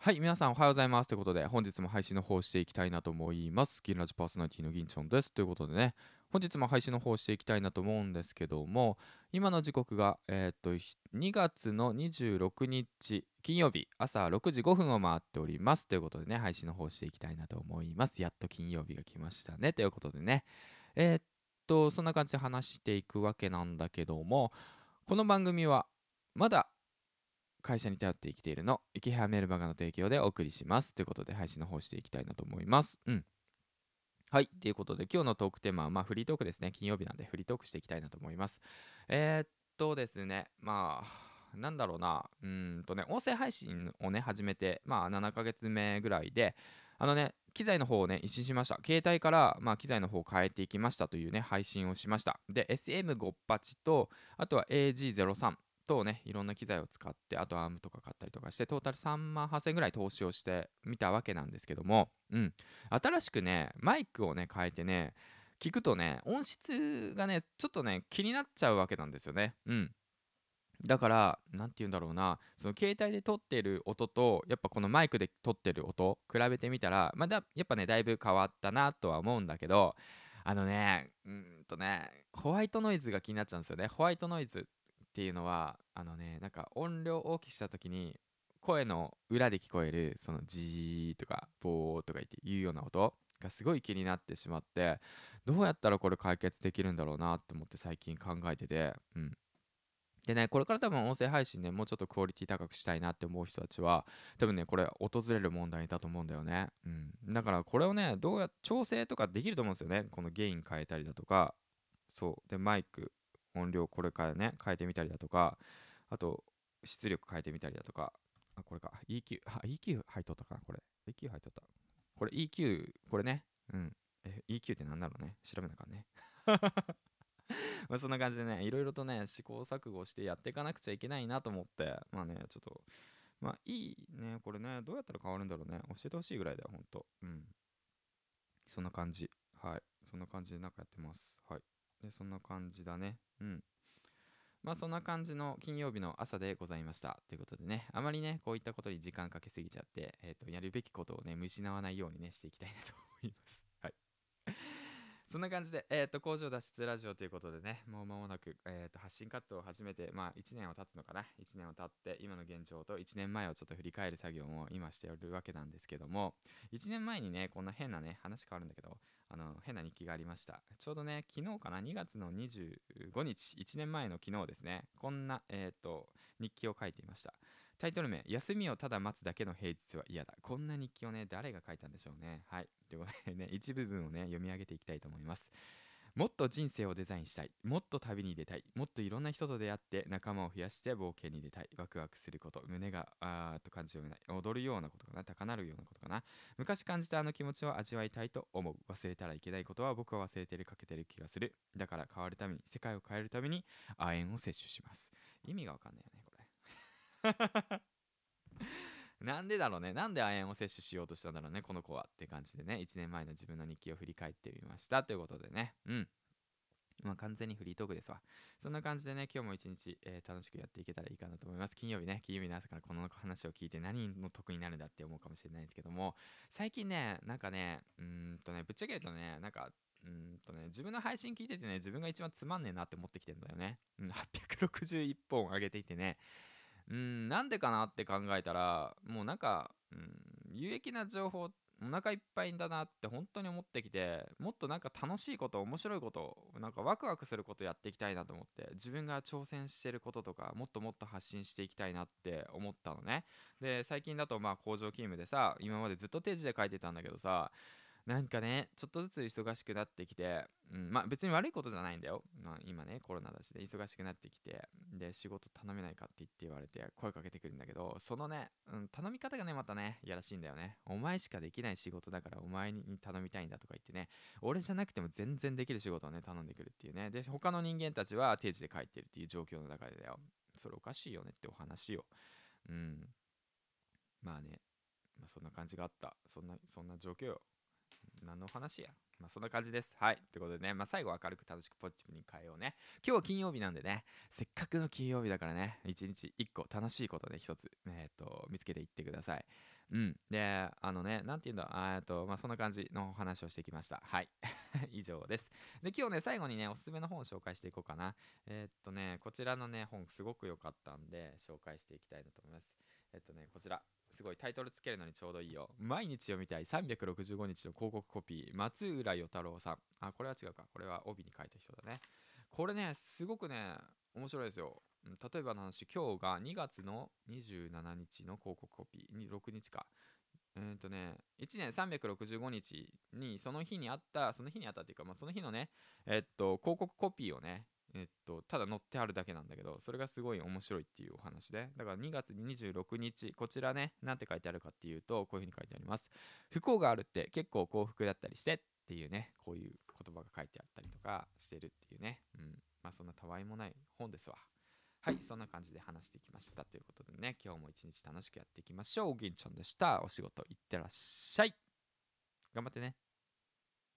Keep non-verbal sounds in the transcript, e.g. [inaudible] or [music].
はい、皆さんおはようございます。ということで、本日も配信の方をしていきたいなと思います。銀ラジパーソナリティの銀ちゃんです。ということでね、本日も配信の方をしていきたいなと思うんですけども、今の時刻が、えーっと、2月の26日金曜日朝6時5分を回っております。ということでね、配信の方していきたいなと思います。やっと金曜日が来ましたね。ということでね、えーっと、そんな感じで話していくわけなんだけども、この番組はまだ会社に頼って生きているの池原メルマガの提供でお送りします。ということで配信の方していきたいなと思います。うん。はい。ということで今日のトークテーマはまあフリートークですね。金曜日なんでフリートークしていきたいなと思います。えー、っとですね。まあなんだろうな。うんとね音声配信をね始めてまあ7ヶ月目ぐらいであのね機材の方をね一新しました。携帯からまあ機材の方を変えていきましたというね配信をしました。で SM58 とあとは AG03 とねいろんな機材を使ってあとアームとか買ったりとかしてトータル3万8000円ぐらい投資をしてみたわけなんですけどもうん。新しくねマイクをね変えてね聞くとね音質がねちょっとね気になっちゃうわけなんですよね。うん。だから何て言うんだろうなその携帯で撮ってる音とやっぱこのマイクで撮ってる音比べてみたらまだやっぱねだいぶ変わったなとは思うんだけどあのねうんとねホワイトノイズが気になっちゃうんですよね。ホワイトノイズっていうのはあのねなんか音量大きくした時に声の裏で聞こえるそのジーとかボーとか言って言うような音がすごい気になってしまってどうやったらこれ解決できるんだろうなって思って最近考えててうん。でねこれから多分音声配信ねもうちょっとクオリティ高くしたいなって思う人たちは多分ねこれ訪れる問題だと思うんだよね。うん。だからこれをねどうや調整とかできると思うんですよね。このゲイン変えたりだとか。そう。でマイク音量これからね変えてみたりだとかあと出力変えてみたりだとかあこれか。EQ あ EQ 入っとったかなこれ。EQ 入っとった。これ EQ これね。うん。え EQ って何だろうね。調べなあかんね。[laughs] まあそんな感じでねいろいろとね試行錯誤してやっていかなくちゃいけないなと思って。まあねちょっとまあいいね。これねどうやったら変わるんだろうね。教えてほしいぐらいだよほんと。うん。そんな感じ。はい。そんな感じでなんかやってます。はい。でそんな感じだね。うん。まあそんな感じの金曜日の朝でございました。ということでね。あまりねこういったことに時間かけすぎちゃって、えー、とやるべきことをね失わないようにねしていきたいなと思います。そんな感じで、えー、と工場脱出ラジオということでねもう間もなく、えー、と発信活動を始めてまあ1年を経つのかな？1年を経って今の現状と1年前をちょっと振り返る作業も今しておるわけなんですけども1年前にねこんな変なね話変わるんだけどあの変な日記がありました。ちょうどね昨日かな？2月の25日1年前の昨日ですねこんな、えー、と日記を書いていました。タイトル名「休みをただ待つだけの平日は嫌だ」こんな日記をね誰が書いたんでしょうね。はい。ということでね [laughs] 一部分をね読み上げていきたいと思います。もっと人生をデザインしたい。もっと旅に出たい。もっといろんな人と出会って仲間を増やして冒険に出たい。ワクワクすること。胸があーっと感じ読めない踊るようなことかな。高鳴るようなことかな。昔感じたあの気持ちを味わいたいと思う。忘れたらいけないことは僕は忘れてるかけてる気がする。だから変わるために世界を変えるために亜鉛を摂取します。意味がわかんないよね。[laughs] なんでだろうね。なんで亜鉛を摂取しようとしたんだろうね。この子はって感じでね。1年前の自分の日記を振り返ってみました。ということでね。うん。まあ完全にフリートークですわ。そんな感じでね今日も一日、えー楽しくやっていけたらいいかなと思います。金曜日ね。金曜日の朝からこの話を聞いて何の得になるんだって思うかもしれないんですけども。最近ねなんかねうんとねぶっちゃけるとねなんかうんとね自分の配信聞いててね自分が一番つまんねえなって思ってきてんだよね、うん、861本上げていてね。うんなんでかなって考えたらもうなんか、うん、有益な情報お腹いっぱいだなって本当に思ってきてもっとなんか楽しいこと面白いことなんかワクワクすることやっていきたいなと思って自分が挑戦してることとかもっともっと発信していきたいなって思ったのね。で最近だとまあ工場勤務でさ今までずっと定時で書いてたんだけどさなんかねちょっとずつ忙しくなってきて、うん、まあ別に悪いことじゃないんだよ、まあ、今ねコロナだしで忙しくなってきてで仕事頼めないかって言って言われて声かけてくるんだけどそのね、うん、頼み方がねまたねやらしいんだよね。お前しかできない仕事だからお前に頼みたいんだとか言ってね俺じゃなくても全然できる仕事をね頼んでくるっていうね。で他の人間たちは定時で帰ってるっていう状況の中でだよ。それおかしいよねってお話よ。うん。まあね、まあ、そんな感じがあった。そんなそんな状況よ。何の話やまあそんな感じです。はい。ということでね、まあ最後は明るく楽しくポジティブに変えようね。今日金曜日なんでね、せっかくの金曜日だからね、一日一個楽しいことね、一つ、えっ、と、見つけていってください。うん。で、あのね、なんて言うんだ、えっと、まあそんな感じのお話をしてきました。はい。[laughs] 以上です。で、今日ね、最後にね、おすすめの本を紹介していこうかな。えーっとね、こちらのね、本すごく良かったんで、紹介していきたいなと思います。えっとね、こちら。すごいタイトルつけるのにちょうどいいよ。毎日読みたい365日の広告コピー、松浦与太郎さん。あ、これは違うか。これは帯に書いた人だね。これね、すごくね、面白いですよ。例えばの話、今日が2月の27日の広告コピー、6日か。えーとね、1年365日にその日にあった、その日にあったっていうか、まあ、その日のね、えっと、広告コピーをね、えっと、ただ載ってあるだけなんだけど、それがすごい面白いっていうお話で、だから2月26日、こちらね、なんて書いてあるかっていうと、こういうふうに書いてあります。不幸があるって結構幸福だったりしてっていうね、こういう言葉が書いてあったりとかしてるっていうね、うん、まあそんなたわいもない本ですわ。はい、そんな感じで話してきましたということでね、今日も一日楽しくやっていきましょう。銀ちゃんでした。お仕事いってらっしゃい。頑張ってね。